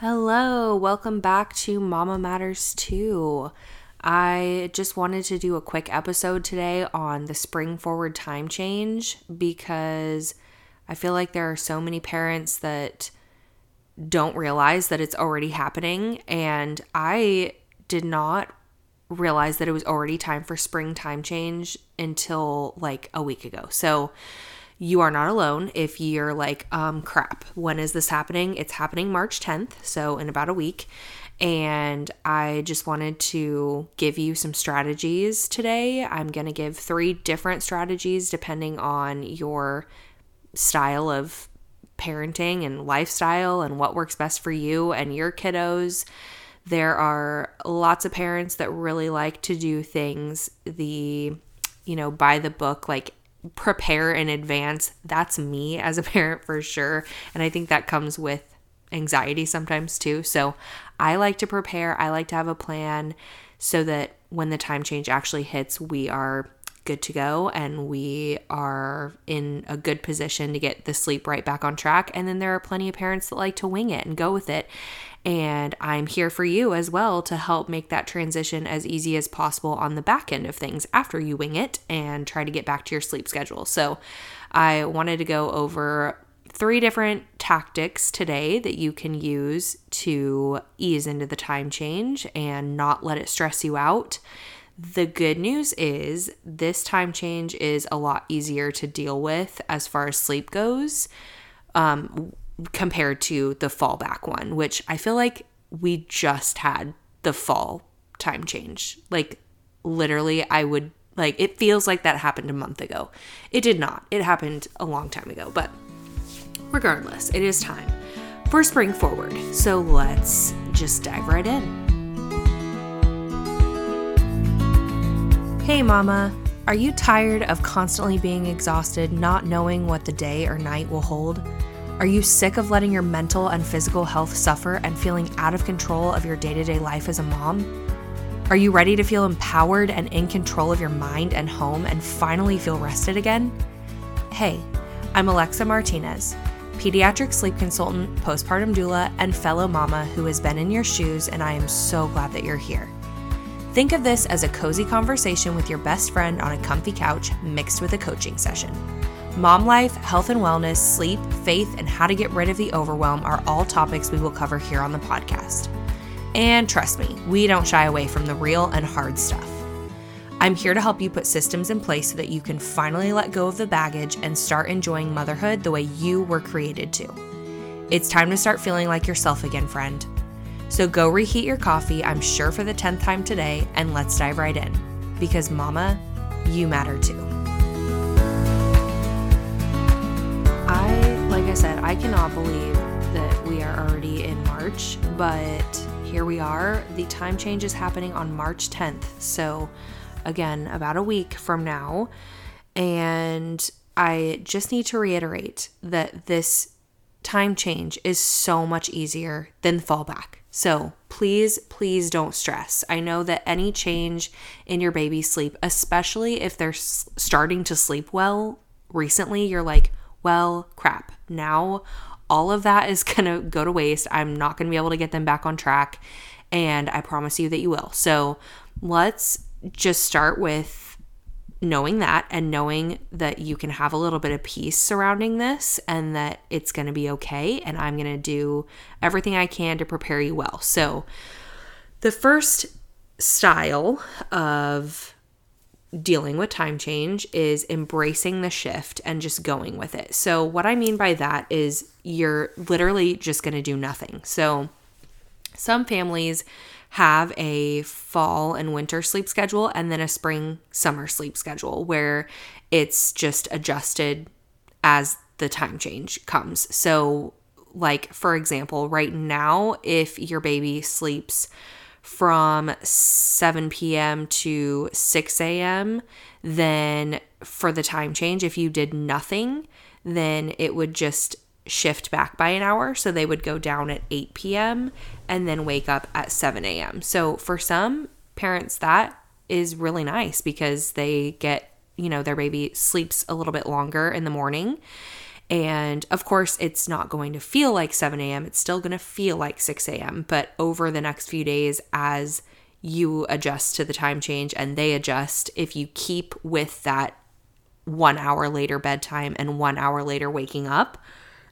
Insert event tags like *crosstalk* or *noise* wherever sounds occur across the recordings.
Hello, welcome back to Mama Matters Too. I just wanted to do a quick episode today on the spring forward time change because I feel like there are so many parents that don't realize that it's already happening. And I did not realize that it was already time for spring time change until like a week ago. So, you are not alone if you're like, um, crap, when is this happening? It's happening March 10th, so in about a week. And I just wanted to give you some strategies today. I'm going to give three different strategies depending on your style of parenting and lifestyle and what works best for you and your kiddos. There are lots of parents that really like to do things the, you know, by the book, like prepare in advance. That's me as a *laughs* parent for sure. And I think that comes with anxiety sometimes too. So I like to prepare, I like to have a plan so that when the time change actually hits, we are good to go and we are in a good position to get the sleep right back on track. And then there are plenty of parents that like to wing it and go with it. And I'm here for you as well to help make that transition as easy as possible on the back end of things after you wing it and try to get back to your sleep schedule. So, I wanted to go over three different tactics today that you can use to ease into the time change and not let it stress you out. The good news is this time change is a lot easier to deal with as far as sleep goes. Um, compared to the fallback one, which I feel like we just had the fall time change. Like literally I would like it feels like that happened a month ago. It did not. It happened a long time ago, but regardless, it is time for spring forward. So let's just dive right in. Hey mama, are you tired of constantly being exhausted, not knowing what the day or night will hold? Are you sick of letting your mental and physical health suffer and feeling out of control of your day to day life as a mom? Are you ready to feel empowered and in control of your mind and home and finally feel rested again? Hey, I'm Alexa Martinez, pediatric sleep consultant, postpartum doula, and fellow mama who has been in your shoes, and I am so glad that you're here. Think of this as a cozy conversation with your best friend on a comfy couch mixed with a coaching session. Mom life, health and wellness, sleep, faith, and how to get rid of the overwhelm are all topics we will cover here on the podcast. And trust me, we don't shy away from the real and hard stuff. I'm here to help you put systems in place so that you can finally let go of the baggage and start enjoying motherhood the way you were created to. It's time to start feeling like yourself again, friend. So go reheat your coffee, I'm sure for the 10th time today, and let's dive right in. Because, Mama, you matter too. Said, I cannot believe that we are already in March, but here we are. The time change is happening on March 10th. So, again, about a week from now. And I just need to reiterate that this time change is so much easier than fallback. So please, please don't stress. I know that any change in your baby's sleep, especially if they're starting to sleep well recently, you're like, well, crap. Now all of that is *laughs* going to go to waste. I'm not going to be able to get them back on track. And I promise you that you will. So let's just start with knowing that and knowing that you can have a little bit of peace surrounding this and that it's going to be okay. And I'm going to do everything I can to prepare you well. So, the first style of dealing with time change is embracing the shift and just going with it. So, what I mean by that is you're literally just going to do nothing. So, some families have a fall and winter sleep schedule and then a spring summer sleep schedule where it's just adjusted as the time change comes. So, like for example, right now, if your baby sleeps from 7 p.m. to 6 a.m., then for the time change, if you did nothing, then it would just shift back by an hour. So they would go down at 8 p.m. and then wake up at 7 a.m. So for some parents, that is really nice because they get, you know, their baby sleeps a little bit longer in the morning And of course, it's not going to feel like 7 a.m., it's still going to feel like 6 a.m. But over the next few days, as you adjust to the time change and they adjust, if you keep with that one hour later bedtime and one hour later waking up,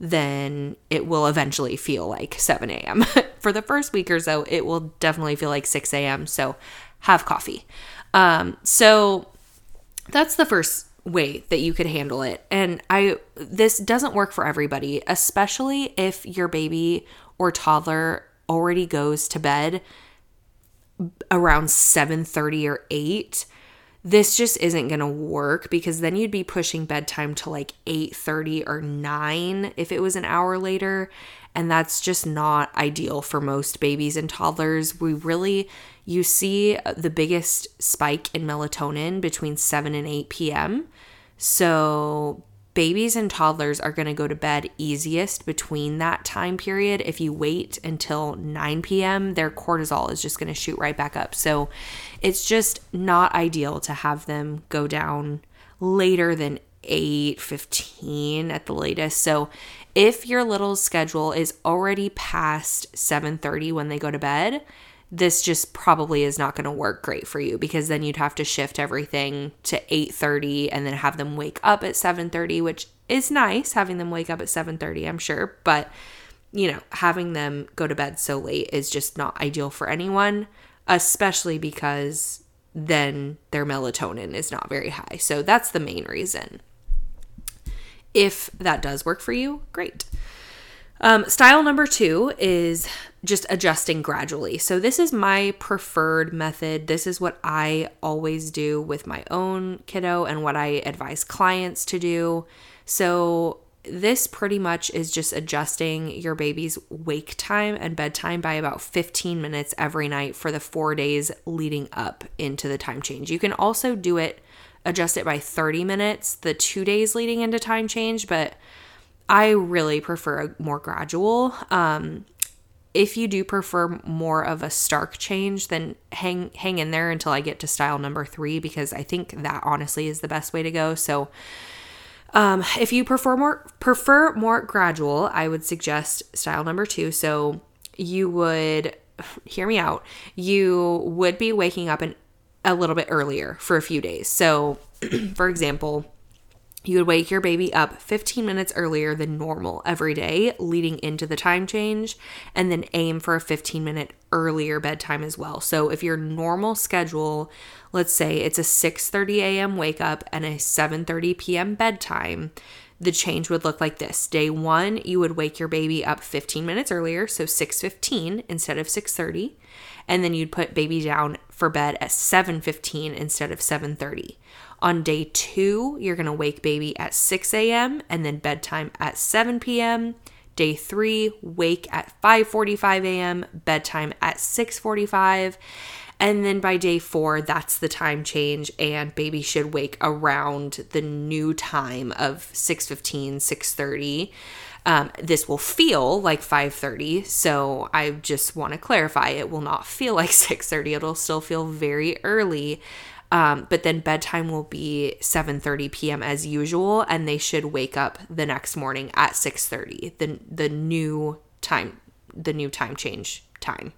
then it will eventually feel like 7 a.m. *laughs* For the first week or so, it will definitely feel like 6 a.m. So have coffee. Um, so that's the first way that you could handle it. And I this doesn't work for everybody, especially if your baby or toddler already goes to bed around 7:30 or 8 this just isn't going to work because then you'd be pushing bedtime to like 8:30 or 9 if it was an hour later and that's just not ideal for most babies and toddlers. We really you see the biggest spike in melatonin between 7 and 8 p.m. So babies and toddlers are going to go to bed easiest between that time period. If you wait until 9 p.m., their cortisol is just going to shoot right back up. So it's just not ideal to have them go down later than 8:15 at the latest. So if your little schedule is already past 7:30 when they go to bed, this just probably is not going to work great for you because then you'd have to shift everything to 8:30 and then have them wake up at 7:30 which is nice having them wake up at 7:30 I'm sure but you know having them go to bed so late is just not ideal for anyone especially because then their melatonin is not very high. So that's the main reason if that does work for you great um, style number two is just adjusting gradually. So, this is my preferred method. This is what I always do with my own kiddo and what I advise clients to do. So, this pretty much is just adjusting your baby's wake time and bedtime by about 15 minutes every night for the four days leading up into the time change. You can also do it, adjust it by 30 minutes the two days leading into time change, but I really prefer a more gradual. Um, if you do prefer more of a stark change, then hang hang in there until I get to style number three because I think that honestly is the best way to go. So, um, if you prefer more prefer more gradual, I would suggest style number two. So you would hear me out. You would be waking up an, a little bit earlier for a few days. So, *clears throat* for example, you would wake your baby up 15 minutes earlier than normal every day leading into the time change and then aim for a 15 minute earlier bedtime as well. So if your normal schedule, let's say it's a 6:30 a.m. wake up and a 7:30 p.m. bedtime, the change would look like this. Day 1, you would wake your baby up 15 minutes earlier, so 6:15 instead of 6:30, and then you'd put baby down for bed at 7:15 instead of 7:30. On day two, you're going to wake baby at 6 a.m. and then bedtime at 7 p.m. Day three, wake at 5:45 a.m., bedtime at 6:45. And then by day four, that's the time change, and baby should wake around the new time of 6:15, 6:30. Um, this will feel like 5:30, so I just want to clarify: it will not feel *laughs* like 6:30. It'll still feel very early, um, but then bedtime will be 7:30 p.m. as usual, and they should wake up the next morning at 6:30. The the new time, the new time change time.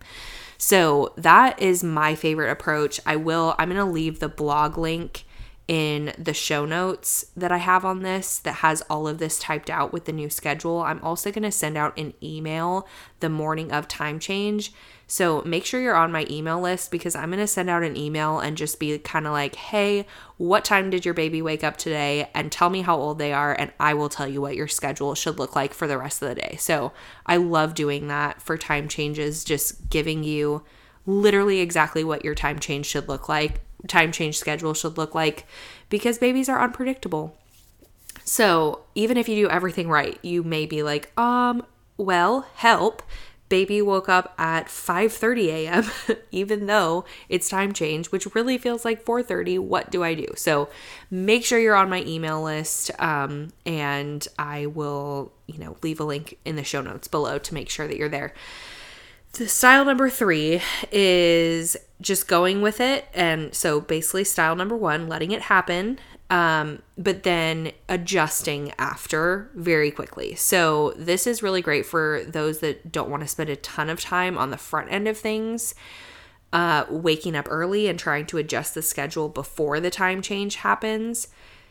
So that is my favorite approach. I will. I'm gonna leave the blog link in the show notes that I have on this that has all of this typed out with the new schedule. I'm also going to send out an email the morning of time change. So make sure you're on my email list because I'm going to send out an email and just be kind of like, hey, what time did your baby wake up today? And tell me how old they are, and I will tell you what your schedule should look like for the rest of the day. So I love doing that for time changes, just giving you literally exactly what your time change should look like time change schedule should look like because babies are unpredictable. So, even if you do everything right, you may be like, um, well, help. Baby woke up at 5:30 a.m. *laughs* even though it's time change, which really feels like 4:30. What do I do? So, make sure you're on my email list um, and I will, you know, leave a link in the show notes below to make sure that you're there. The style number three is just going with it. And so basically, style number one, letting it happen. um, but then adjusting after very quickly. So, this is really great for those that don't want to spend a ton of time on the front end of things, uh, waking up early and trying to adjust the schedule before the time change happens.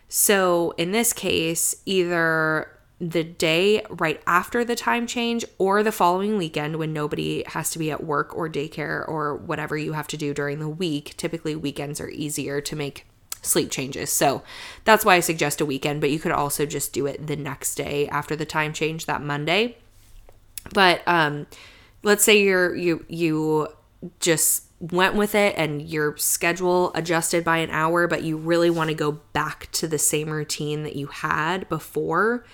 So, in this case, either the day right after the time change or the following weekend when nobody has to be at work or daycare or whatever you have to do during the week. Typically, weekends are easier to make sleep changes. So that's why I suggest a weekend, but you could also just do it the next day after the time change that Monday. But um let's say you're you you just went with it and your schedule adjusted by an hour, but you really want to go back to the same routine that you had before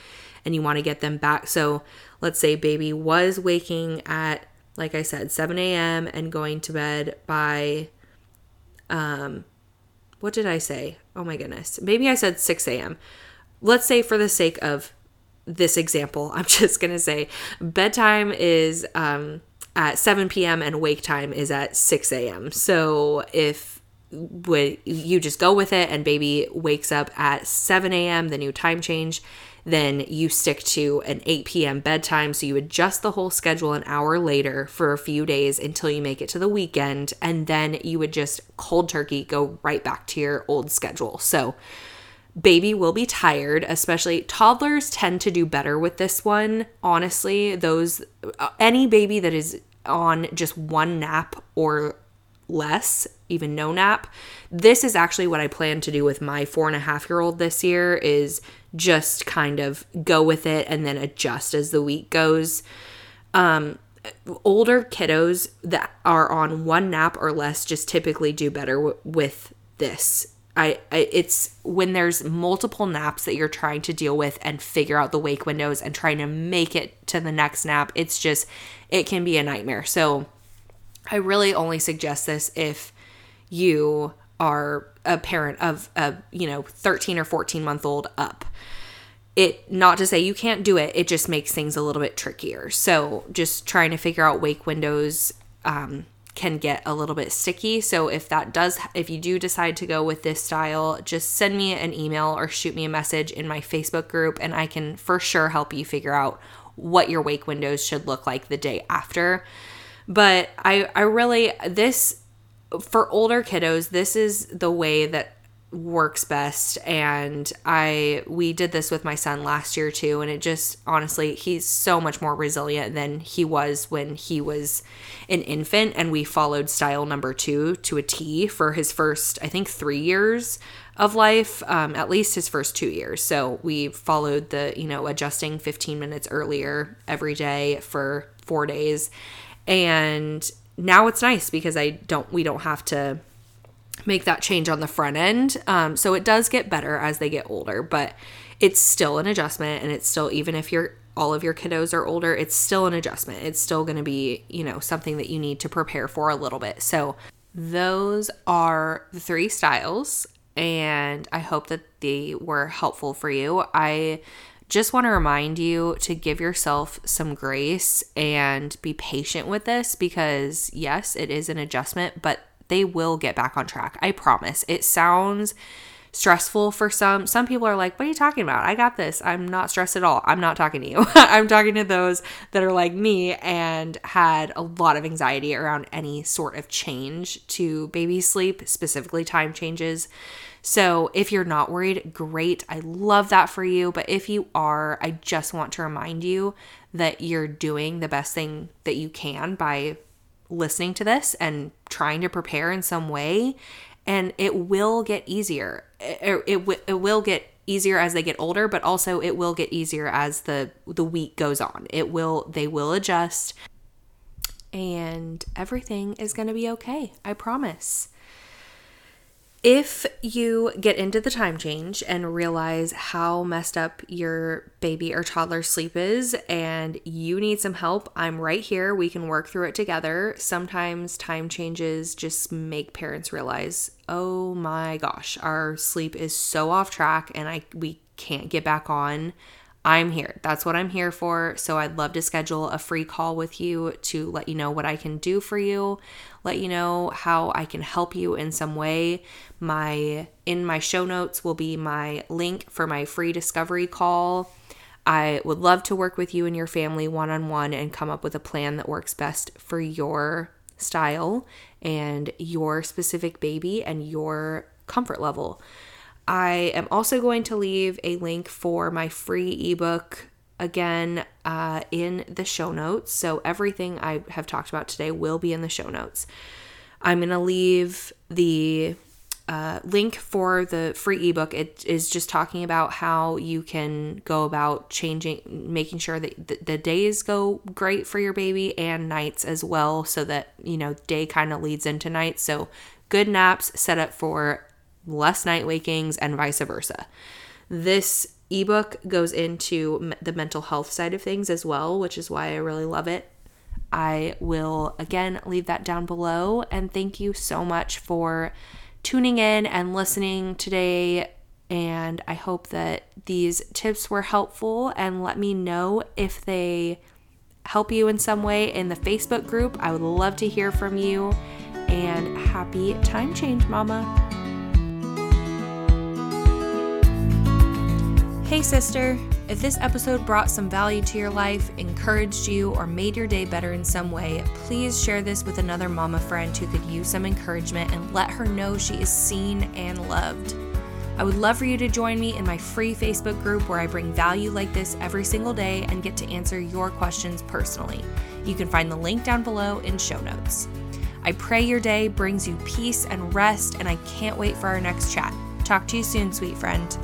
and you want to get them back. So let's say baby was waking at, like I said, 7 a.m. and going to bed by, um, what did I say? Oh my goodness. Maybe I said 6 a.m. Let's say, for the sake of this example, *laughs* I'm just going to say bedtime is um, at 7 p.m. and wake time is at 6 a.m. So if when you just go with it and baby wakes up at 7 a.m., the new time change, then you stick to an 8 p.m. bedtime. So you adjust the whole schedule an hour later for a few days until you make it to the weekend. And then you would just cold turkey go right back to your old schedule. So baby will be tired, especially toddlers tend to do better with this one. Honestly, those, uh, any baby that is on just one nap or less, even no nap. This is actually what I plan to do with my four and a half year old this year is just kind of go with it and then adjust as the week goes. Um, older kiddos that are on one nap or less just typically do better w- with this. I, I, it's when there's multiple naps that you're trying to deal with and figure out the wake windows and trying to make it to the next nap. It's just it can be a nightmare. So I really only suggest this if you are a parent of a, you know, 13 or 14 month old up. It not to say you can't do it, it just makes things a little bit trickier. So, just trying to figure out wake windows um, can get a little bit sticky. So, if that does, if you do decide to go with this style, just send me an email or shoot me a message in my Facebook group, and I can for sure help you figure out what your wake windows should look like the day after. But I, I really, this, for older kiddos, this is the way that works best. And i we did this with my son last year too and it just honestly he's so much more resilient than he was when he was an infant. And we followed style number two to a t for his first i think three years of life um, at least his first two years. So we followed the you know adjusting 15 minutes earlier every day for four days. And now it's nice because I don't we don't have to make that change on the front end. Um, so it does get better as they get older, but it's still an adjustment and it's still even if you're all of your kiddos are older, it's still an adjustment. It's still going to be, you know, something that you need to prepare for a little bit. So those are the three styles and I hope that they were helpful for you. I just want to remind you to give yourself some grace and be patient with this because, yes, it is an adjustment, but they will get back on track. I promise. It sounds stressful for some. Some people are like, What are you talking about? I got this. I'm not stressed at all. I'm not talking to you. *laughs* I'm talking to those that are like me and had a lot of anxiety around any sort of change to baby sleep, specifically time changes. So if you're not worried, great. I love that for you. But if you are, I just want to remind you that you're doing the best thing that you can by listening to this and trying to prepare in some way. And it will get easier. It, it, it will get easier as they get older, but also it will get easier as the the week goes on. It will they will adjust and everything is going to be okay. I promise. If you get into the time change and realize how messed up your baby or toddler sleep is and you need some help, I'm right here. We can work through it together. Sometimes time changes just make parents realize, "Oh my gosh, our sleep is so off track and I we can't get back on." I'm here. That's what I'm here for. So I'd love to schedule a free call with you to let you know what I can do for you, let you know how I can help you in some way. My in my show notes will be my link for my free discovery call. I would love to work with you and your family one on one and come up with a plan that works best for your style and your specific baby and your comfort level. I am also going to leave a link for my free ebook again uh, in the show notes. So everything I have talked about today will be in the show notes. I'm going to leave the uh, link for the free ebook. It is just talking about how you can go about changing, making sure that the, the days go great for your baby and nights as well, so that you know day kind of leads into night. So good naps set up for less night wakings, and vice versa. This ebook goes into the mental health side of things as well, which is why I really love it. I will again leave that down below. And thank you so much for tuning in and listening today. And I hope that these tips were helpful and let me know if they help you in some way in the Facebook group. I would love to hear from you. And happy time change, Mama. Hey, sister. If this episode brought some value to your life, encouraged you, or made your day better in some way, please share this with another mama friend who could use some encouragement and let her know she is seen and loved. I would love for you to join me in my free Facebook group where I bring value like this every single day and get to answer your questions personally. You can find the link down below in show notes. I pray your day brings you peace and rest, and I can't wait for our next chat. Talk to you soon, sweet friend.